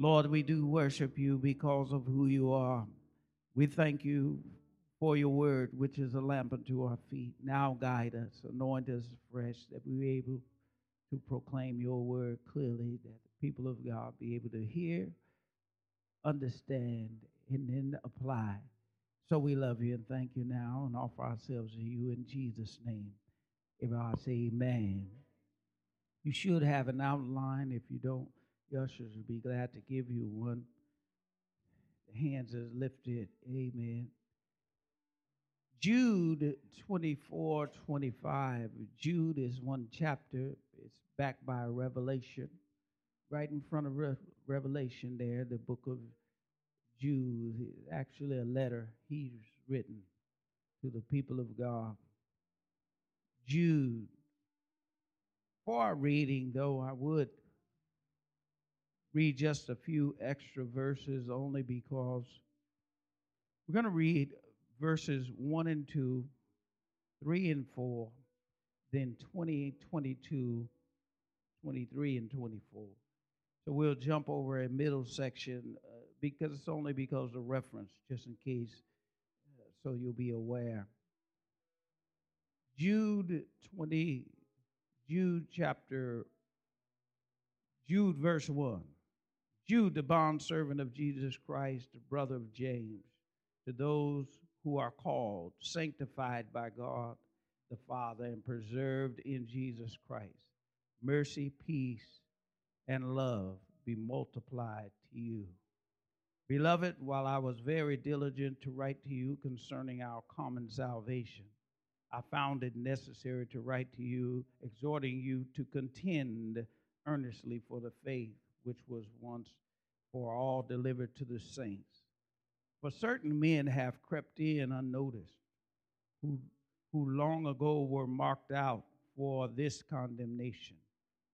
Lord, we do worship you because of who you are. We thank you for your word, which is a lamp unto our feet. Now guide us, anoint us fresh, that we be able to proclaim your word clearly, that the people of God be able to hear, understand, and then apply. So we love you and thank you now and offer ourselves to you in Jesus' name. If I say amen. You should have an outline. If you don't, the ushers will be glad to give you one. The hands are lifted. Amen. Jude 24 25. Jude is one chapter. It's backed by Revelation. Right in front of Re- Revelation, there, the book of Jude. is Actually, a letter he's written to the people of God. Jude. For reading, though, I would read just a few extra verses only because we're going to read verses 1 and 2, 3 and 4, then 20, 22, 23, and 24. So we'll jump over a middle section uh, because it's only because of reference, just in case, uh, so you'll be aware. Jude 20, Jude chapter, Jude verse 1. Jude, the bondservant of Jesus Christ, the brother of James, to those who are called, sanctified by God the Father, and preserved in Jesus Christ. Mercy, peace, and love be multiplied to you. Beloved, while I was very diligent to write to you concerning our common salvation, I found it necessary to write to you, exhorting you to contend earnestly for the faith which was once for all delivered to the saints. For certain men have crept in unnoticed, who, who long ago were marked out for this condemnation.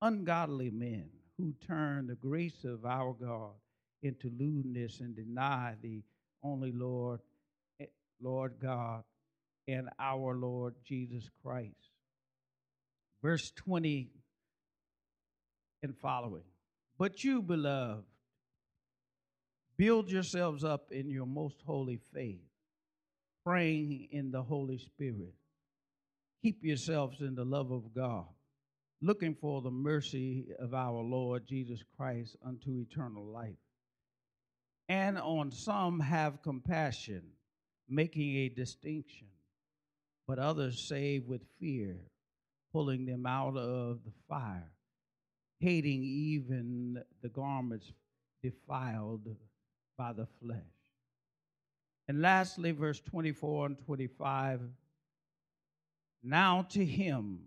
Ungodly men who turn the grace of our God into lewdness and deny the only Lord, eh, Lord God and our Lord Jesus Christ. Verse 20 and following. But you, beloved, build yourselves up in your most holy faith, praying in the Holy Spirit. Keep yourselves in the love of God, looking for the mercy of our Lord Jesus Christ unto eternal life. And on some have compassion, making a distinction but others save with fear, pulling them out of the fire, hating even the garments defiled by the flesh. And lastly, verse 24 and 25 Now to him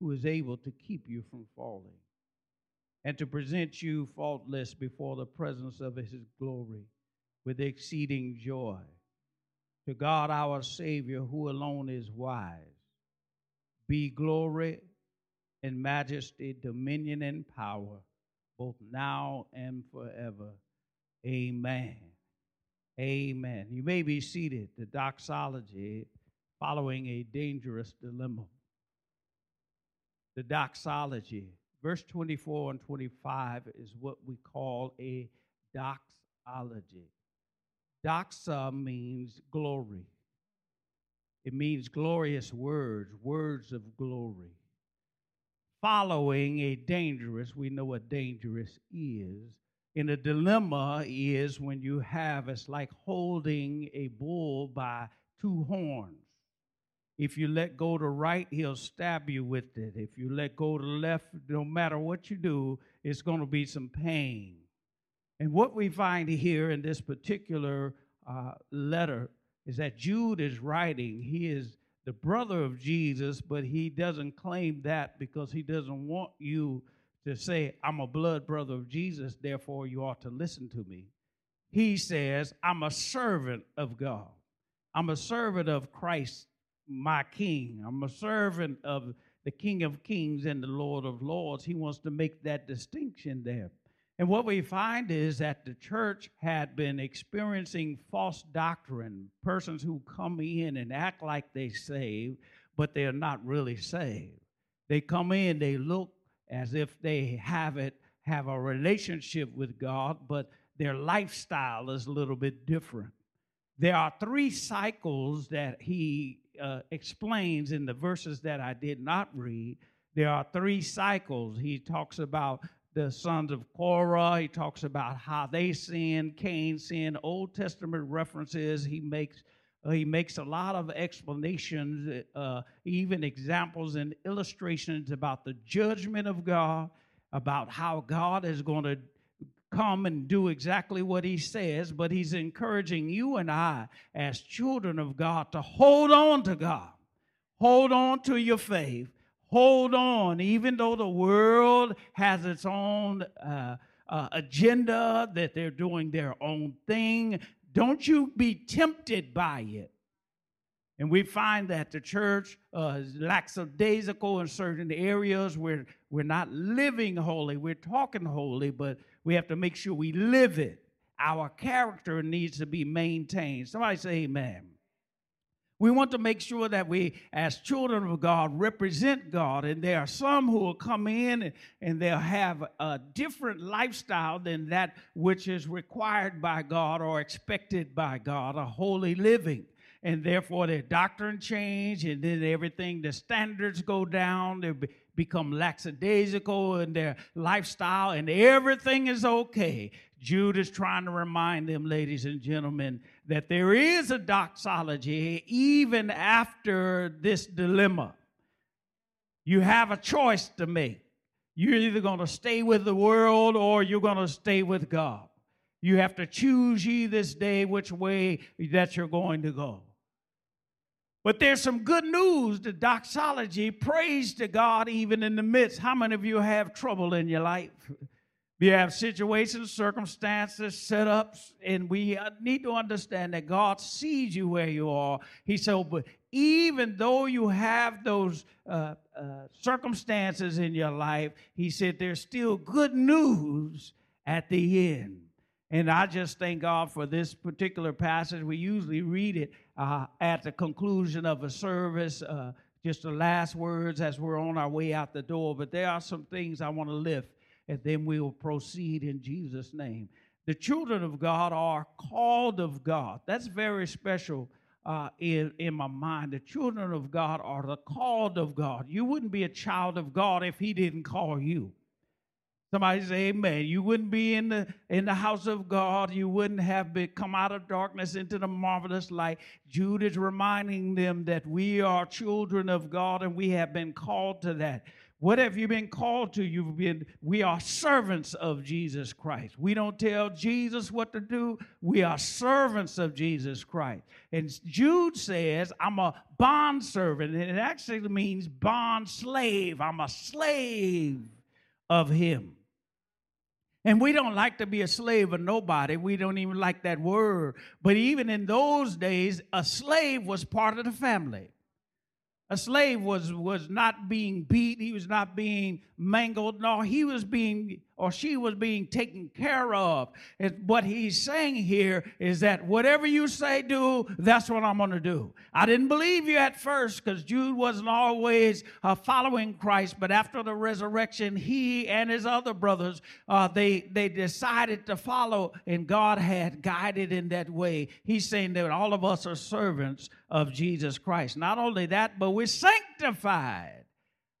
who is able to keep you from falling and to present you faultless before the presence of his glory with exceeding joy to God our Savior, who alone is wise, be glory and majesty, dominion and power, both now and forever. Amen. Amen. You may be seated. The doxology following a dangerous dilemma. The doxology, verse 24 and 25, is what we call a doxology. Doxa means glory. It means glorious words, words of glory. Following a dangerous, we know what dangerous is. In a dilemma is when you have, it's like holding a bull by two horns. If you let go to right, he'll stab you with it. If you let go to left, no matter what you do, it's going to be some pain. And what we find here in this particular uh, letter is that Jude is writing. He is the brother of Jesus, but he doesn't claim that because he doesn't want you to say, I'm a blood brother of Jesus, therefore you ought to listen to me. He says, I'm a servant of God. I'm a servant of Christ, my King. I'm a servant of the King of Kings and the Lord of Lords. He wants to make that distinction there. And what we find is that the church had been experiencing false doctrine, persons who come in and act like they saved, but they're not really saved. They come in, they look as if they have it, have a relationship with God, but their lifestyle is a little bit different. There are three cycles that he uh, explains in the verses that I did not read. There are three cycles. He talks about the sons of Korah. He talks about how they sinned, Cain sinned. Old Testament references. He makes uh, he makes a lot of explanations, uh, even examples and illustrations about the judgment of God, about how God is going to come and do exactly what he says, but he's encouraging you and I, as children of God, to hold on to God. Hold on to your faith. Hold on, even though the world has its own uh, uh, agenda, that they're doing their own thing. Don't you be tempted by it. And we find that the church uh, is lackadaisical in certain areas where we're not living holy. We're talking holy, but we have to make sure we live it. Our character needs to be maintained. Somebody say amen. We want to make sure that we, as children of God, represent God. And there are some who will come in and they'll have a different lifestyle than that which is required by God or expected by God, a holy living and therefore their doctrine change, and then everything, the standards go down, they become lackadaisical in their lifestyle, and everything is okay. Jude is trying to remind them, ladies and gentlemen, that there is a doxology even after this dilemma. You have a choice to make. You're either going to stay with the world or you're going to stay with God. You have to choose ye this day which way that you're going to go. But there's some good news. The doxology, praise to God even in the midst. How many of you have trouble in your life? You have situations, circumstances, setups, and we uh, need to understand that God sees you where you are. He said, but even though you have those uh, uh, circumstances in your life, He said, there's still good news at the end. And I just thank God for this particular passage. We usually read it uh, at the conclusion of a service, uh, just the last words as we're on our way out the door. But there are some things I want to lift, and then we will proceed in Jesus' name. The children of God are called of God. That's very special uh, in, in my mind. The children of God are the called of God. You wouldn't be a child of God if He didn't call you. Somebody say amen. You wouldn't be in the in the house of God. You wouldn't have been, come out of darkness into the marvelous light. Jude is reminding them that we are children of God and we have been called to that. What have you been called to? You've been, we are servants of Jesus Christ. We don't tell Jesus what to do. We are servants of Jesus Christ. And Jude says, I'm a bond servant. And it actually means bond slave. I'm a slave of him. And we don't like to be a slave of nobody. We don't even like that word. But even in those days, a slave was part of the family. A slave was, was not being beat, he was not being mangled, no, he was being or she was being taken care of. And what he's saying here is that whatever you say do, that's what I'm going to do. I didn't believe you at first because Jude wasn't always uh, following Christ, but after the resurrection, he and his other brothers uh, they they decided to follow, and God had guided in that way. He's saying that all of us are servants of Jesus Christ. Not only that, but we're sanctified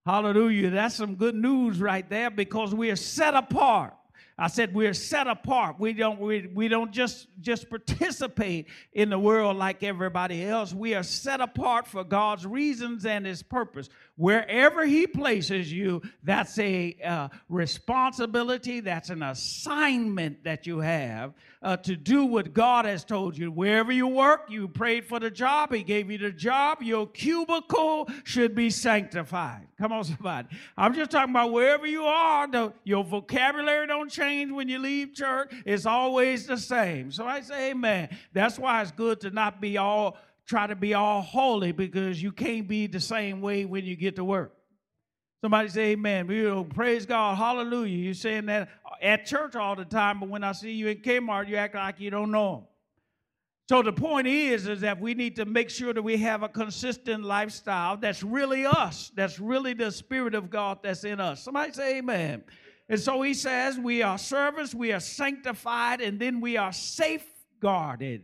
Hallelujah. That's some good news right there because we are set apart. I said we're set apart. We don't we, we don't just just participate in the world like everybody else. We are set apart for God's reasons and his purpose. Wherever he places you, that's a uh, responsibility, that's an assignment that you have uh, to do what God has told you. Wherever you work, you prayed for the job, He gave you the job. Your cubicle should be sanctified. Come on, somebody. I'm just talking about wherever you are, the, your vocabulary don't change when you leave church. It's always the same. So I say, Amen. That's why it's good to not be all try to be all holy because you can't be the same way when you get to work. Somebody say amen. You know, praise God. Hallelujah. You're saying that at church all the time, but when I see you in Kmart, you act like you don't know. So the point is, is that we need to make sure that we have a consistent lifestyle that's really us, that's really the Spirit of God that's in us. Somebody say amen. And so he says, we are servants, we are sanctified, and then we are safeguarded.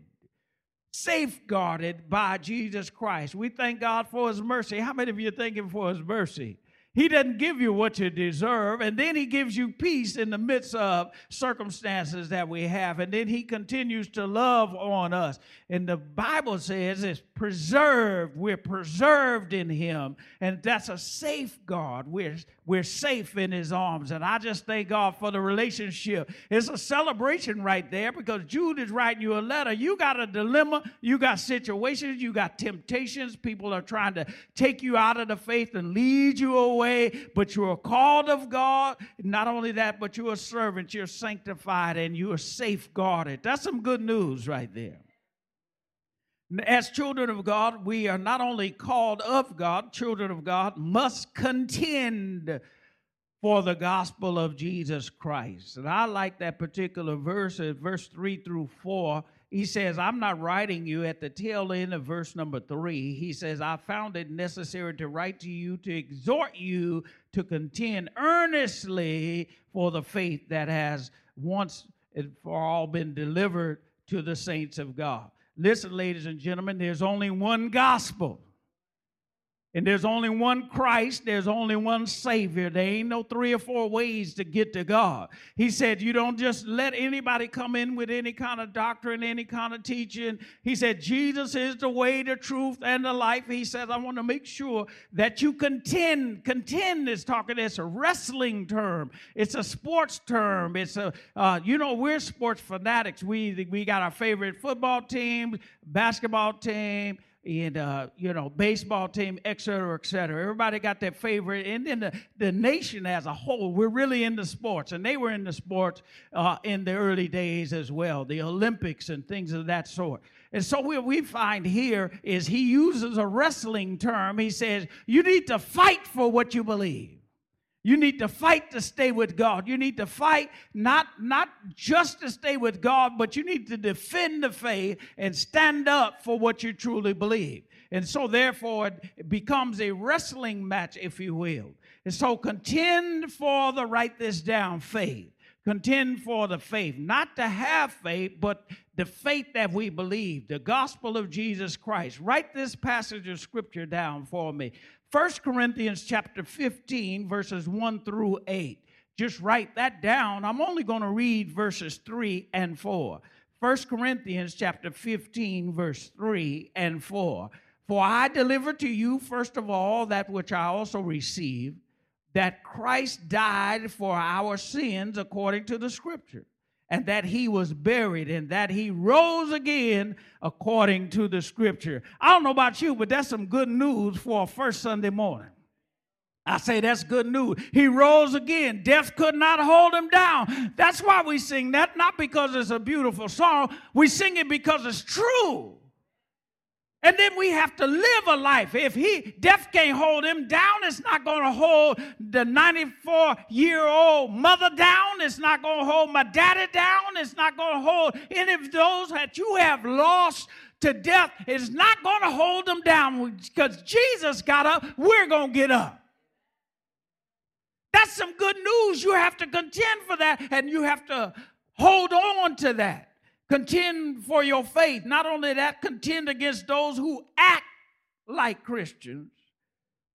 Safeguarded by Jesus Christ. We thank God for his mercy. How many of you thank him for his mercy? He doesn't give you what you deserve, and then He gives you peace in the midst of circumstances that we have, and then He continues to love on us. And the Bible says it's preserved. We're preserved in Him, and that's a safeguard. We're we're safe in His arms, and I just thank God for the relationship. It's a celebration right there because Jude is writing you a letter. You got a dilemma, you got situations, you got temptations. People are trying to take you out of the faith and lead you away but you are called of God. Not only that, but you're a servant, you're sanctified, and you are safeguarded. That's some good news right there. As children of God, we are not only called of God, children of God must contend for the gospel of Jesus Christ. And I like that particular verse, uh, verse 3 through 4 he says, I'm not writing you at the tail end of verse number three. He says, I found it necessary to write to you to exhort you to contend earnestly for the faith that has once and for all been delivered to the saints of God. Listen, ladies and gentlemen, there's only one gospel. And there's only one Christ, there's only one Savior. There ain't no three or four ways to get to God. He said, You don't just let anybody come in with any kind of doctrine, any kind of teaching. He said, Jesus is the way, the truth, and the life. He says, I want to make sure that you contend. Contend is talking, it's a wrestling term, it's a sports term. It's a, uh, you know, we're sports fanatics. We, we got our favorite football team, basketball team and uh, you know baseball team, et cetera, et cetera. Everybody got their favorite, and then the, the nation as a whole, we're really into sports, and they were into sports uh, in the early days as well, the Olympics and things of that sort. And so what we find here is he uses a wrestling term. He says, "You need to fight for what you believe." You need to fight to stay with God. You need to fight not, not just to stay with God, but you need to defend the faith and stand up for what you truly believe. And so, therefore, it becomes a wrestling match, if you will. And so, contend for the write this down faith. Contend for the faith, not to have faith, but the faith that we believe, the gospel of Jesus Christ. Write this passage of scripture down for me. 1 Corinthians chapter 15, verses 1 through 8. Just write that down. I'm only going to read verses 3 and 4. 1 Corinthians chapter 15, verse 3 and 4. For I delivered to you, first of all, that which I also received, that Christ died for our sins according to the scripture and that he was buried and that he rose again according to the scripture. I don't know about you, but that's some good news for a first Sunday morning. I say that's good news. He rose again. Death could not hold him down. That's why we sing that, not because it's a beautiful song. We sing it because it's true. And then we have to live a life. If he death can't hold him down, it's not going to hold the 94 year old mother down. It's not going to hold my daddy down. It's not going to hold any of those that you have lost to death. It's not going to hold them down because Jesus got up. We're going to get up. That's some good news. You have to contend for that and you have to hold on to that. Contend for your faith. Not only that, contend against those who act like Christians,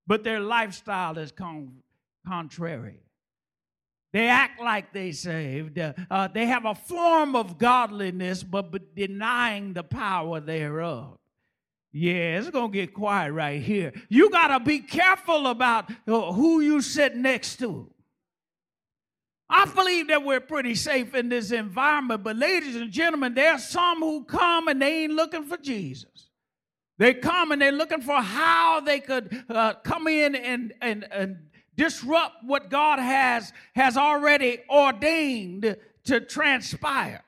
but their lifestyle is con- contrary. They act like they saved. Uh, they have a form of godliness, but, but denying the power thereof. Yeah, it's going to get quiet right here. You got to be careful about uh, who you sit next to. I believe that we're pretty safe in this environment, but ladies and gentlemen, there are some who come and they ain't looking for Jesus. They come and they're looking for how they could uh, come in and, and, and disrupt what God has, has already ordained to transpire.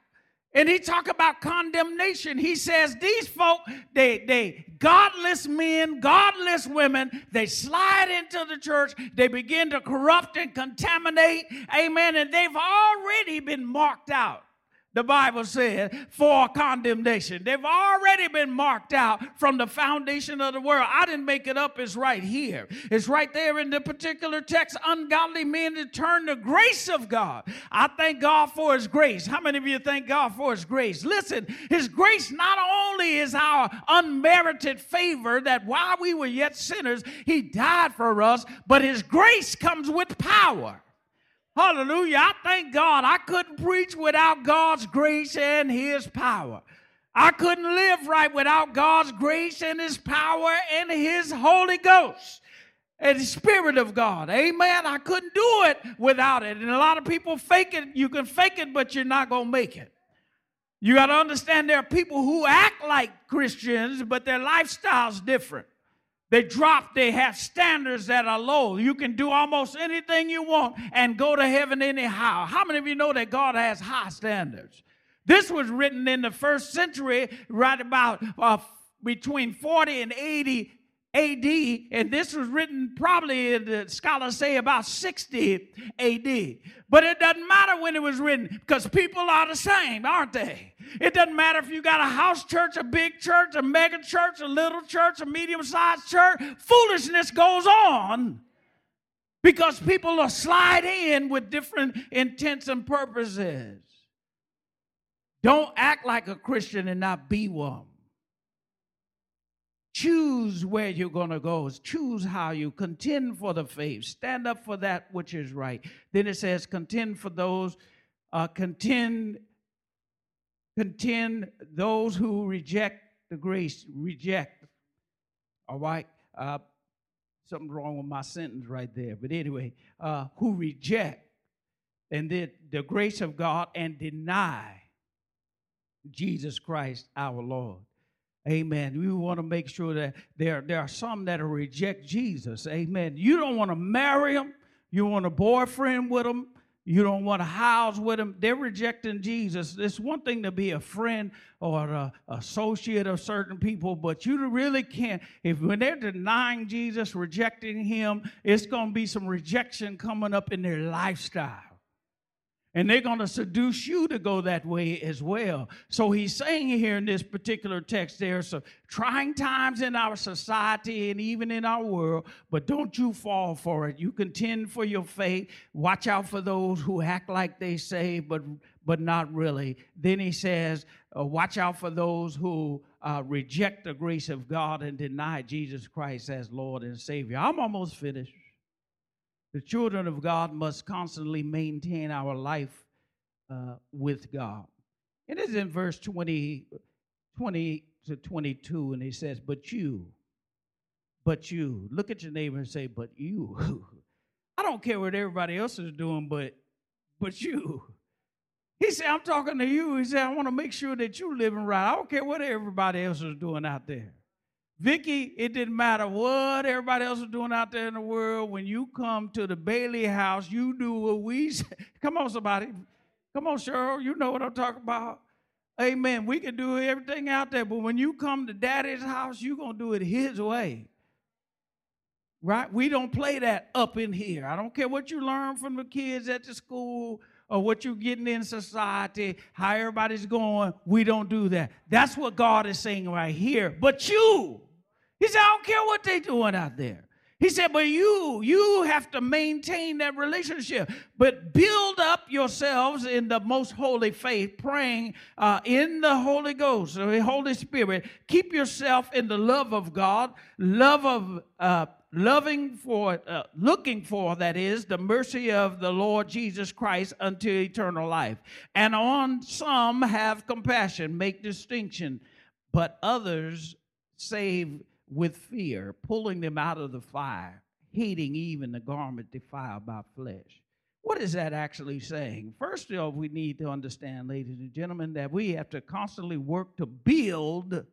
And he talk about condemnation. He says these folk, they, they godless men, godless women, they slide into the church, they begin to corrupt and contaminate, amen, and they've already been marked out. The Bible said, for condemnation. They've already been marked out from the foundation of the world. I didn't make it up, it's right here. It's right there in the particular text. Ungodly men to turn the grace of God. I thank God for His grace. How many of you thank God for His grace? Listen, His grace not only is our unmerited favor that while we were yet sinners, He died for us, but His grace comes with power. Hallelujah. I thank God I couldn't preach without God's grace and His power. I couldn't live right without God's grace and His power and His Holy Ghost and the Spirit of God. Amen. I couldn't do it without it. And a lot of people fake it. You can fake it, but you're not going to make it. You got to understand there are people who act like Christians, but their lifestyle's different. They drop, they have standards that are low. You can do almost anything you want and go to heaven anyhow. How many of you know that God has high standards? This was written in the first century, right about uh, between 40 and 80 AD, and this was written probably, the scholars say, about 60 AD. But it doesn't matter when it was written because people are the same, aren't they? It doesn't matter if you got a house church, a big church, a mega church, a little church, a medium sized church. Foolishness goes on because people are slide in with different intents and purposes. Don't act like a Christian and not be one. Choose where you're going to go. Choose how you contend for the faith. Stand up for that which is right. Then it says, contend for those, uh, contend, contend those who reject the grace. Reject. All right. Uh, something wrong with my sentence right there. But anyway, uh, who reject and the, the grace of God and deny Jesus Christ our Lord. Amen. We want to make sure that there, there are some that reject Jesus. Amen. You don't want to marry them. You want a boyfriend with them. You don't want to house with them. They're rejecting Jesus. It's one thing to be a friend or an associate of certain people, but you really can't. If when they're denying Jesus, rejecting Him, it's going to be some rejection coming up in their lifestyle. And they're going to seduce you to go that way as well. So he's saying here in this particular text, there's some trying times in our society and even in our world, but don't you fall for it. You contend for your faith. Watch out for those who act like they say, but but not really. Then he says, uh, watch out for those who uh, reject the grace of God and deny Jesus Christ as Lord and Savior. I'm almost finished. The children of God must constantly maintain our life uh, with God. It is in verse 20, 20 to 22, and he says, But you, but you. Look at your neighbor and say, But you. I don't care what everybody else is doing, but but you. He said, I'm talking to you. He said, I want to make sure that you're living right. I don't care what everybody else is doing out there. Vicky, it didn't matter what everybody else was doing out there in the world. When you come to the Bailey house, you do what we say. Come on, somebody. Come on, Cheryl. You know what I'm talking about. Amen. We can do everything out there, but when you come to daddy's house, you're going to do it his way. Right? We don't play that up in here. I don't care what you learn from the kids at the school or what you're getting in society, how everybody's going. We don't do that. That's what God is saying right here. But you, he said, I don't care what they're doing out there. He said, but you, you have to maintain that relationship, but build up yourselves in the most holy faith, praying uh, in the Holy Ghost, the Holy Spirit. Keep yourself in the love of God, love of, uh, loving for, uh, looking for, that is, the mercy of the Lord Jesus Christ unto eternal life. And on some have compassion, make distinction, but others save with fear, pulling them out of the fire, hating even the garment defiled by flesh. What is that actually saying? First of all, we need to understand, ladies and gentlemen, that we have to constantly work to build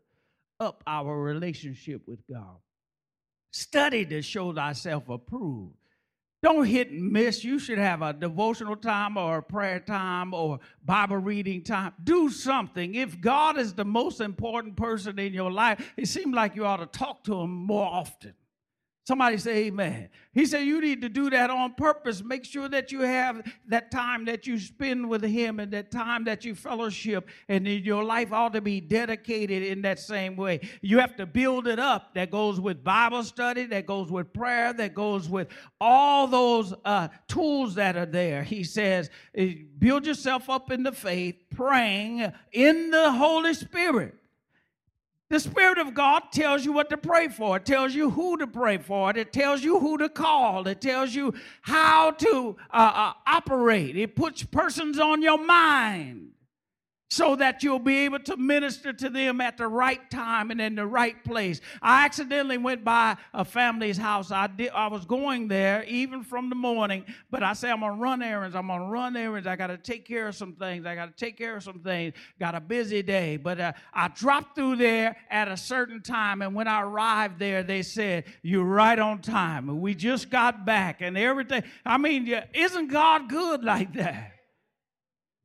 up our relationship with God. Study to show thyself approved. Don't hit and miss. You should have a devotional time or a prayer time or Bible reading time. Do something. If God is the most important person in your life, it seems like you ought to talk to him more often. Somebody say amen. He said you need to do that on purpose. Make sure that you have that time that you spend with him and that time that you fellowship and your life ought to be dedicated in that same way. You have to build it up. That goes with Bible study, that goes with prayer, that goes with all those uh, tools that are there. He says, eh, build yourself up in the faith, praying in the Holy Spirit. The Spirit of God tells you what to pray for. It tells you who to pray for. It tells you who to call. It tells you how to uh, uh, operate. It puts persons on your mind so that you'll be able to minister to them at the right time and in the right place. I accidentally went by a family's house. I did I was going there even from the morning, but I said I'm to run errands. I'm to run errands. I got to take care of some things. I got to take care of some things. Got a busy day, but uh, I dropped through there at a certain time and when I arrived there they said, "You're right on time. We just got back and everything." I mean, isn't God good like that?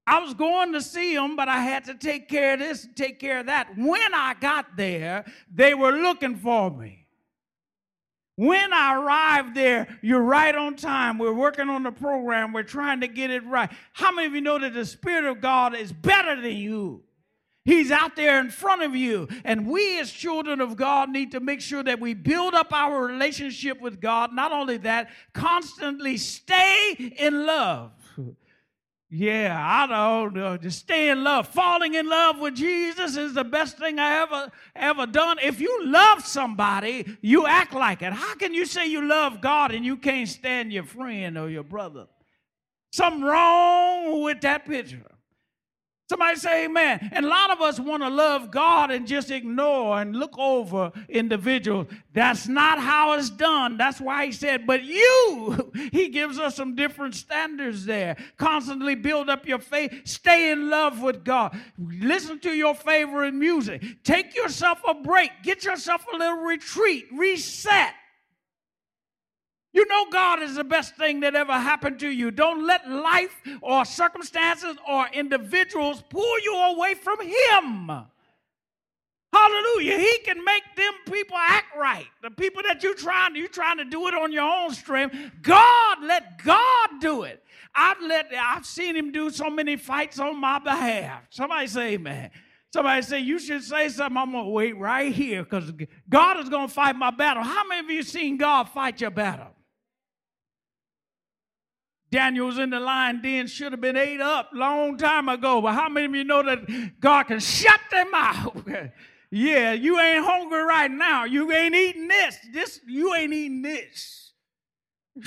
I was going to see them, but I had to take care of this and take care of that. When I got there, they were looking for me. When I arrived there, you're right on time. We're working on the program. We're trying to get it right. How many of you know that the Spirit of God is better than you? He's out there in front of you. And we, as children of God, need to make sure that we build up our relationship with God. Not only that, constantly stay in love. Yeah, I don't know. Just stay in love. Falling in love with Jesus is the best thing I ever ever done. If you love somebody, you act like it. How can you say you love God and you can't stand your friend or your brother? Something wrong with that picture. Somebody say amen. And a lot of us want to love God and just ignore and look over individuals. That's not how it's done. That's why he said, but you, he gives us some different standards there. Constantly build up your faith. Stay in love with God. Listen to your favorite music. Take yourself a break. Get yourself a little retreat. Reset. You know God is the best thing that ever happened to you. Don't let life or circumstances or individuals pull you away from Him. Hallelujah. He can make them people act right. The people that you're trying, you're trying to do it on your own strength. God, let God do it. I've let I've seen him do so many fights on my behalf. Somebody say amen. Somebody say, you should say something. I'm to wait right here because God is going to fight my battle. How many of you seen God fight your battle? Daniel was in the lion den, should have been ate up long time ago. But how many of you know that God can shut them out? yeah, you ain't hungry right now. You ain't eating this. This you ain't eating this.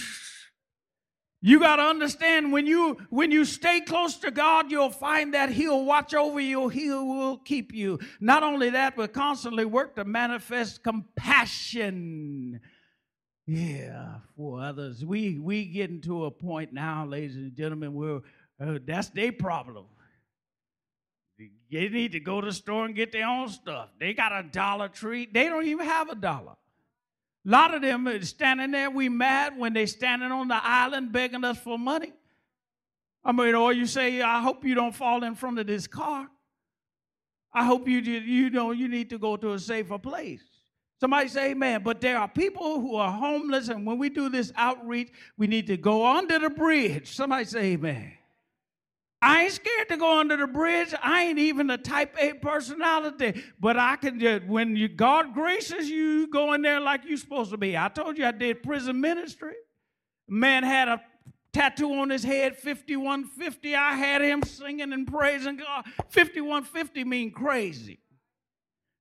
You got to understand when you when you stay close to God, you'll find that He'll watch over you. He will keep you. Not only that, but constantly work to manifest compassion yeah, for others. We we getting to a point now, ladies and gentlemen, where uh, that's their problem. They need to go to the store and get their own stuff. They got a Dollar Tree. They don't even have a dollar. A lot of them are standing there. We mad when they standing on the island begging us for money. I mean, or you say, "I hope you don't fall in front of this car." I hope you you know you need to go to a safer place. Somebody say amen. But there are people who are homeless, and when we do this outreach, we need to go under the bridge. Somebody say amen. I ain't scared to go under the bridge. I ain't even a type A personality, but I can just, when you, God graces you, you go in there like you're supposed to be. I told you I did prison ministry. Man had a tattoo on his head, 5150. I had him singing and praising God. 5150 mean crazy.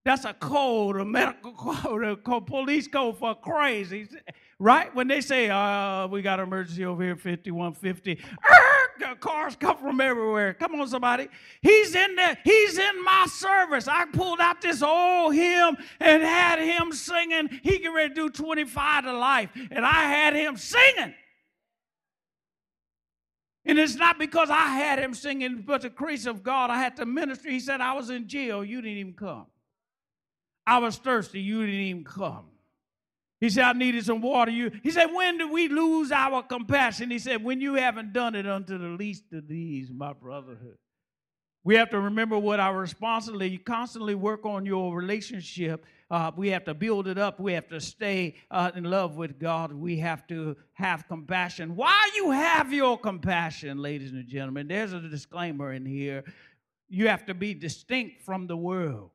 That's a code, a medical code, a police code for crazy. Right? When they say, uh, we got an emergency over here, 5150, cars come from everywhere. Come on, somebody. He's in there. He's in my service. I pulled out this old hymn and had him singing. He get ready to do 25 to life. And I had him singing. And it's not because I had him singing, but the grace of God, I had to minister. He said, I was in jail. You didn't even come. I was thirsty. You didn't even come. He said, I needed some water. You, he said, When do we lose our compassion? He said, When you haven't done it unto the least of these, my brotherhood. We have to remember what our responsibility. You constantly work on your relationship. Uh, we have to build it up. We have to stay uh, in love with God. We have to have compassion. While you have your compassion, ladies and gentlemen, there's a disclaimer in here. You have to be distinct from the world.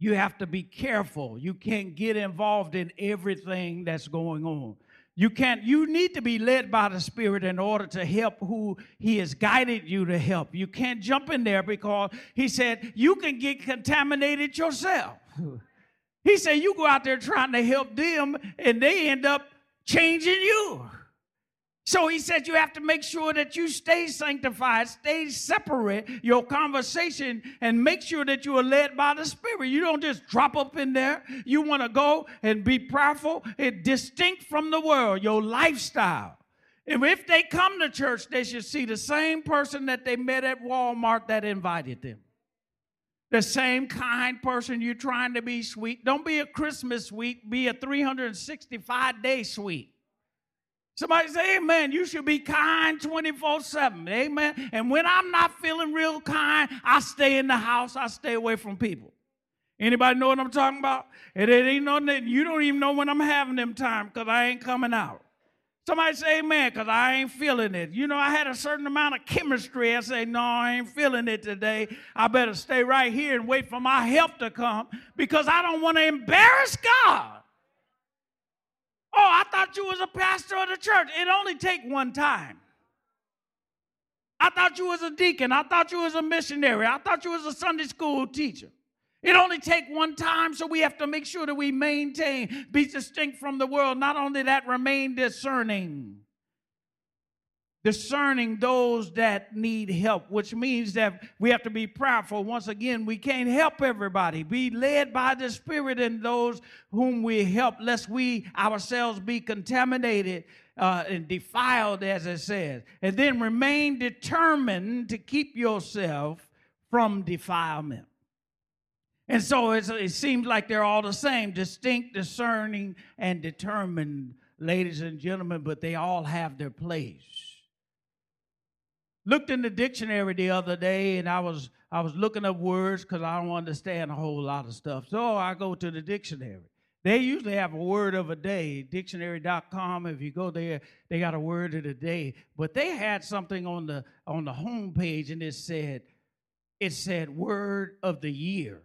You have to be careful. You can't get involved in everything that's going on. You can't, you need to be led by the Spirit in order to help who He has guided you to help. You can't jump in there because He said you can get contaminated yourself. He said you go out there trying to help them and they end up changing you. So he said you have to make sure that you stay sanctified, stay separate your conversation, and make sure that you are led by the Spirit. You don't just drop up in there. You want to go and be prayerful and distinct from the world, your lifestyle. And if they come to church, they should see the same person that they met at Walmart that invited them. The same kind person you're trying to be sweet. Don't be a Christmas sweet, be a 365 day sweet. Somebody say, Amen. You should be kind 24 7. Amen. And when I'm not feeling real kind, I stay in the house, I stay away from people. Anybody know what I'm talking about? It ain't no, you don't even know when I'm having them time because I ain't coming out. Somebody say amen, because I ain't feeling it. You know, I had a certain amount of chemistry. I say, no, I ain't feeling it today. I better stay right here and wait for my help to come because I don't want to embarrass God. Oh, I thought you was a pastor of the church. It only take one time. I thought you was a deacon. I thought you was a missionary. I thought you was a Sunday school teacher. It only take one time, so we have to make sure that we maintain, be distinct from the world. Not only that, remain discerning discerning those that need help, which means that we have to be prayerful. Once again, we can't help everybody. Be led by the Spirit in those whom we help, lest we ourselves be contaminated uh, and defiled, as it says. And then remain determined to keep yourself from defilement. And so it seems like they're all the same distinct, discerning, and determined, ladies and gentlemen, but they all have their place looked in the dictionary the other day and I was I was looking up words because I don't understand a whole lot of stuff. So I go to the dictionary. They usually have a word of a day, dictionary.com. If you go there, they got a word of the day. But they had something on the on the home page and it said, it said word of the year.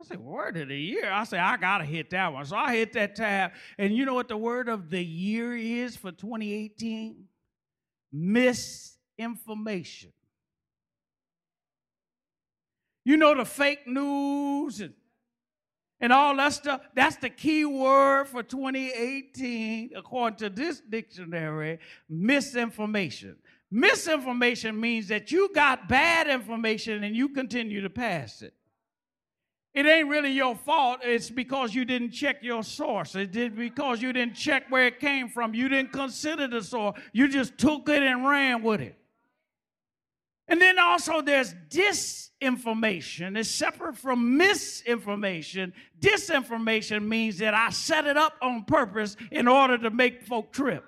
I said, word of the year. I said, I gotta hit that one. So I hit that tab. And you know what the word of the year is for 2018? Miss information. You know, the fake news and, and all that stuff, that's the key word for 2018, according to this dictionary misinformation. Misinformation means that you got bad information and you continue to pass it. It ain't really your fault. It's because you didn't check your source. It did because you didn't check where it came from. You didn't consider the source. You just took it and ran with it. And then also there's disinformation. It's separate from misinformation. Disinformation means that I set it up on purpose in order to make folk trip.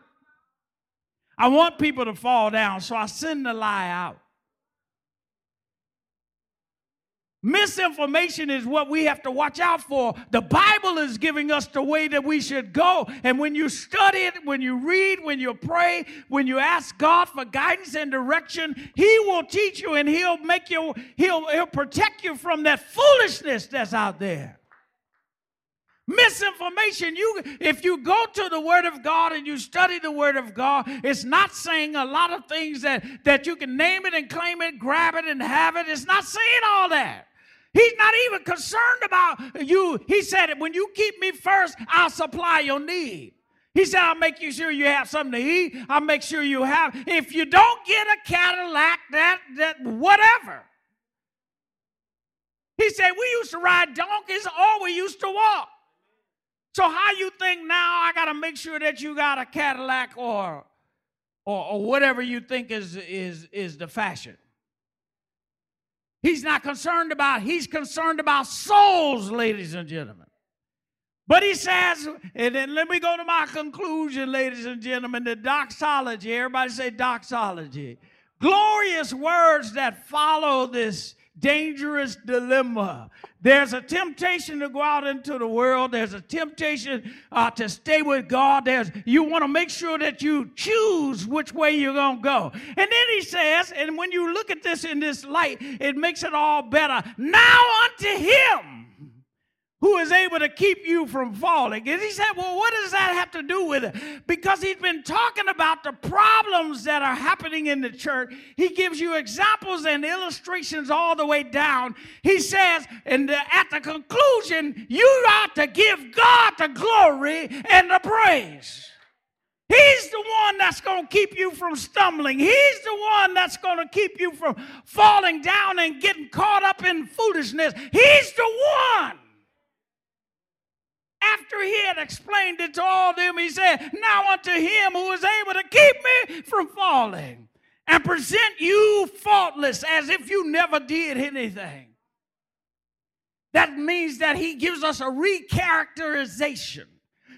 I want people to fall down, so I send the lie out. Misinformation is what we have to watch out for. The Bible is giving us the way that we should go. And when you study it, when you read, when you pray, when you ask God for guidance and direction, He will teach you and He'll make you, He'll, he'll protect you from that foolishness that's out there. Misinformation, you if you go to the Word of God and you study the Word of God, it's not saying a lot of things that, that you can name it and claim it, grab it and have it. It's not saying all that. He's not even concerned about you. He said, When you keep me first, I'll supply your need. He said, I'll make you sure you have something to eat. I'll make sure you have. If you don't get a Cadillac, that, that, whatever. He said, We used to ride donkeys or we used to walk. So how you think now I got to make sure that you got a Cadillac or, or, or whatever you think is, is, is the fashion? He's not concerned about, he's concerned about souls, ladies and gentlemen. But he says, and then let me go to my conclusion, ladies and gentlemen, the doxology. Everybody say doxology. glorious words that follow this dangerous dilemma. There's a temptation to go out into the world. There's a temptation uh, to stay with God. There's you want to make sure that you choose which way you're going to go. And then he says, and when you look at this in this light, it makes it all better. Now unto him who is able to keep you from falling. And he said, Well, what does that have to do with it? Because he's been talking about the problems that are happening in the church. He gives you examples and illustrations all the way down. He says, and at the conclusion, you ought to give God the glory and the praise. He's the one that's going to keep you from stumbling. He's the one that's going to keep you from falling down and getting caught up in foolishness. He's the one after he had explained it to all them, he said, Now unto him who is able to keep me from falling and present you faultless as if you never did anything. That means that he gives us a recharacterization.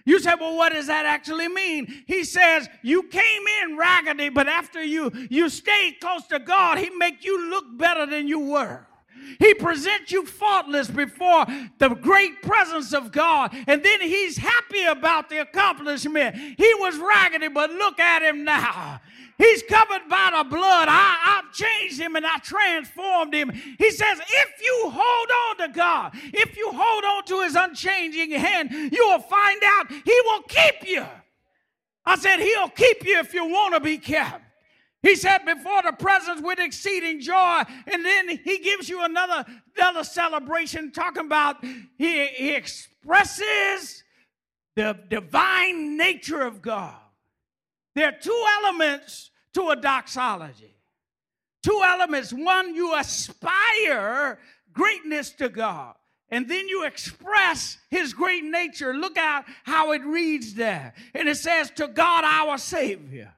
You say, well, what does that actually mean? He says, you came in raggedy, but after you you stayed close to God, he make you look better than you were. He presents you faultless before the great presence of God. And then he's happy about the accomplishment. He was raggedy, but look at him now. He's covered by the blood. I, I've changed him and I transformed him. He says, if you hold on to God, if you hold on to his unchanging hand, you will find out he will keep you. I said, he'll keep you if you want to be kept. He said, before the presence with exceeding joy. And then he gives you another, another celebration talking about he, he expresses the divine nature of God. There are two elements to a doxology. Two elements. One, you aspire greatness to God. And then you express his great nature. Look at how it reads there. And it says, To God our Savior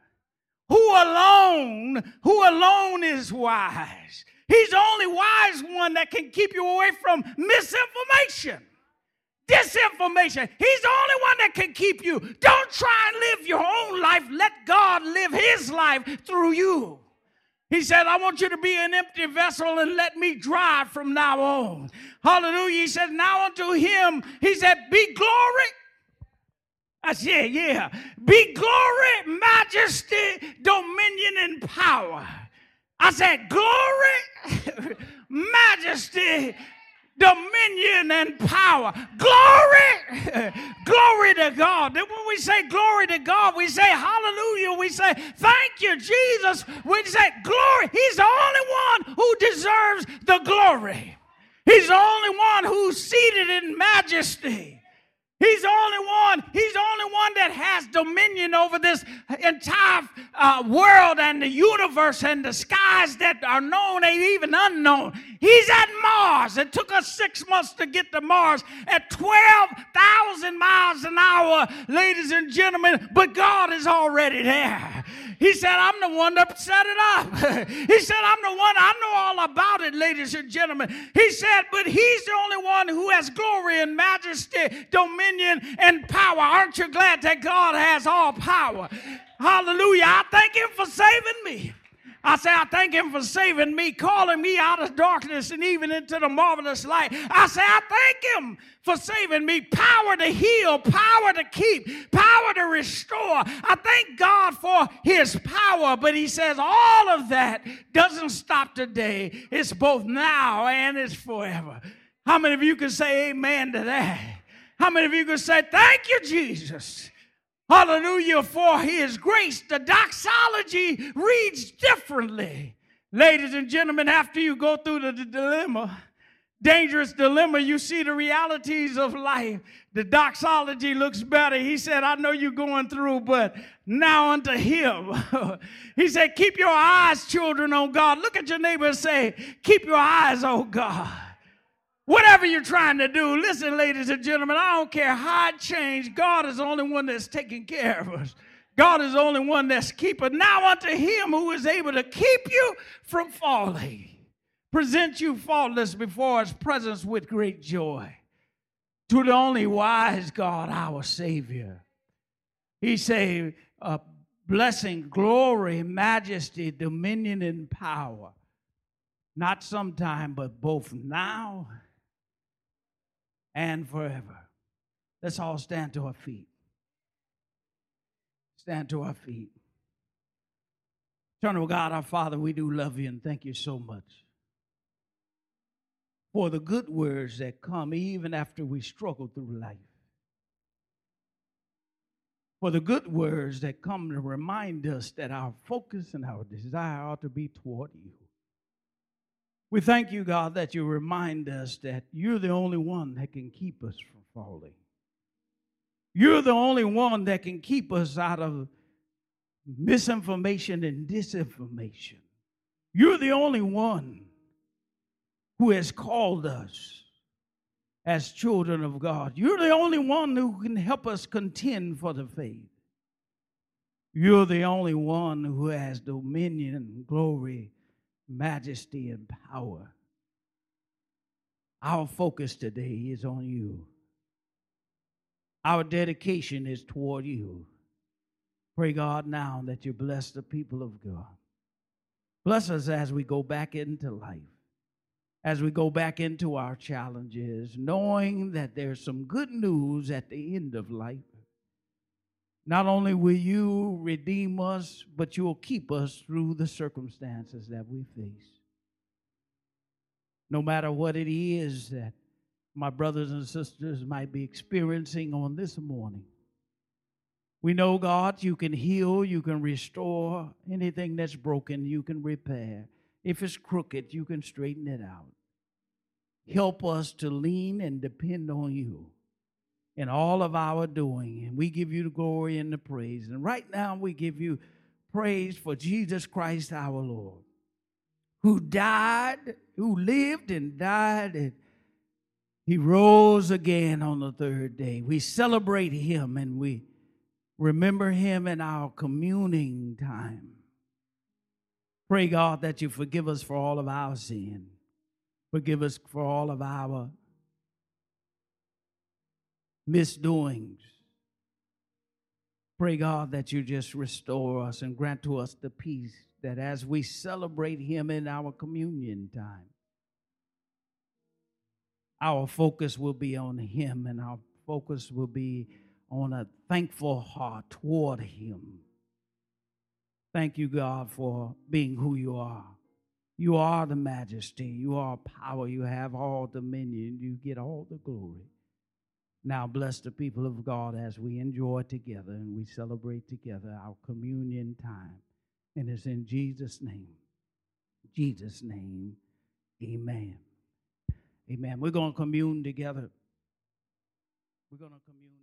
who alone, who alone is wise. He's the only wise one that can keep you away from misinformation, disinformation. He's the only one that can keep you. Don't try and live your own life. Let God live his life through you. He said, I want you to be an empty vessel and let me drive from now on. Hallelujah. He said, Now unto him, he said, Be glory I said, yeah. Be glory, majesty, dominion, and power. I said, glory, majesty, dominion, and power. Glory, glory to God. When we say glory to God, we say hallelujah. We say, thank you, Jesus. We say, glory. He's the only one who deserves the glory. He's the only one who's seated in majesty. He's the only one. He's the only one that has dominion over this entire uh, world and the universe and the skies that are known and even unknown. He's at Mars. It took us six months to get to Mars at 12,000 miles an hour, ladies and gentlemen, but God is already there. He said, I'm the one that set it up. he said, I'm the one, I know all about it, ladies and gentlemen. He said, but he's the only one who has glory and majesty, dominion, and power. Aren't you glad that God has all power? Hallelujah. I thank him for saving me. I say, I thank him for saving me, calling me out of darkness and even into the marvelous light. I say, I thank him for saving me. Power to heal, power to keep, power to restore. I thank God for his power, but he says all of that doesn't stop today. It's both now and it's forever. How many of you can say amen to that? How many of you can say, Thank you, Jesus? Hallelujah for his grace. The doxology reads differently. Ladies and gentlemen, after you go through the, the dilemma, dangerous dilemma, you see the realities of life. The doxology looks better. He said, I know you're going through, but now unto him. he said, Keep your eyes, children, on God. Look at your neighbor and say, Keep your eyes on God. Whatever you're trying to do, listen, ladies and gentlemen, I don't care how it changed. God is the only one that's taking care of us. God is the only one that's keeping. Now unto him who is able to keep you from falling, present you faultless before his presence with great joy. To the only wise God, our Savior. He said, uh, blessing, glory, majesty, dominion, and power. Not sometime, but both now and forever. Let's all stand to our feet. Stand to our feet. Eternal God, our Father, we do love you and thank you so much for the good words that come even after we struggle through life. For the good words that come to remind us that our focus and our desire ought to be toward you. We thank you, God, that you remind us that you're the only one that can keep us from falling. You're the only one that can keep us out of misinformation and disinformation. You're the only one who has called us as children of God. You're the only one who can help us contend for the faith. You're the only one who has dominion, and glory, majesty, and power. Our focus today is on you. Our dedication is toward you. Pray, God, now that you bless the people of God. Bless us as we go back into life, as we go back into our challenges, knowing that there's some good news at the end of life. Not only will you redeem us, but you'll keep us through the circumstances that we face. No matter what it is that my brothers and sisters might be experiencing on this morning. We know, God, you can heal, you can restore anything that's broken, you can repair. If it's crooked, you can straighten it out. Help us to lean and depend on you in all of our doing. And we give you the glory and the praise. And right now, we give you praise for Jesus Christ our Lord, who died, who lived and died and he rose again on the third day. We celebrate him and we remember him in our communing time. Pray, God, that you forgive us for all of our sin. Forgive us for all of our misdoings. Pray, God, that you just restore us and grant to us the peace that as we celebrate him in our communion time, our focus will be on Him and our focus will be on a thankful heart toward Him. Thank you, God, for being who you are. You are the majesty, you are power, you have all dominion, you get all the glory. Now, bless the people of God as we enjoy together and we celebrate together our communion time. And it's in Jesus' name. Jesus' name, amen. Amen. We're going to commune together. We're going to commune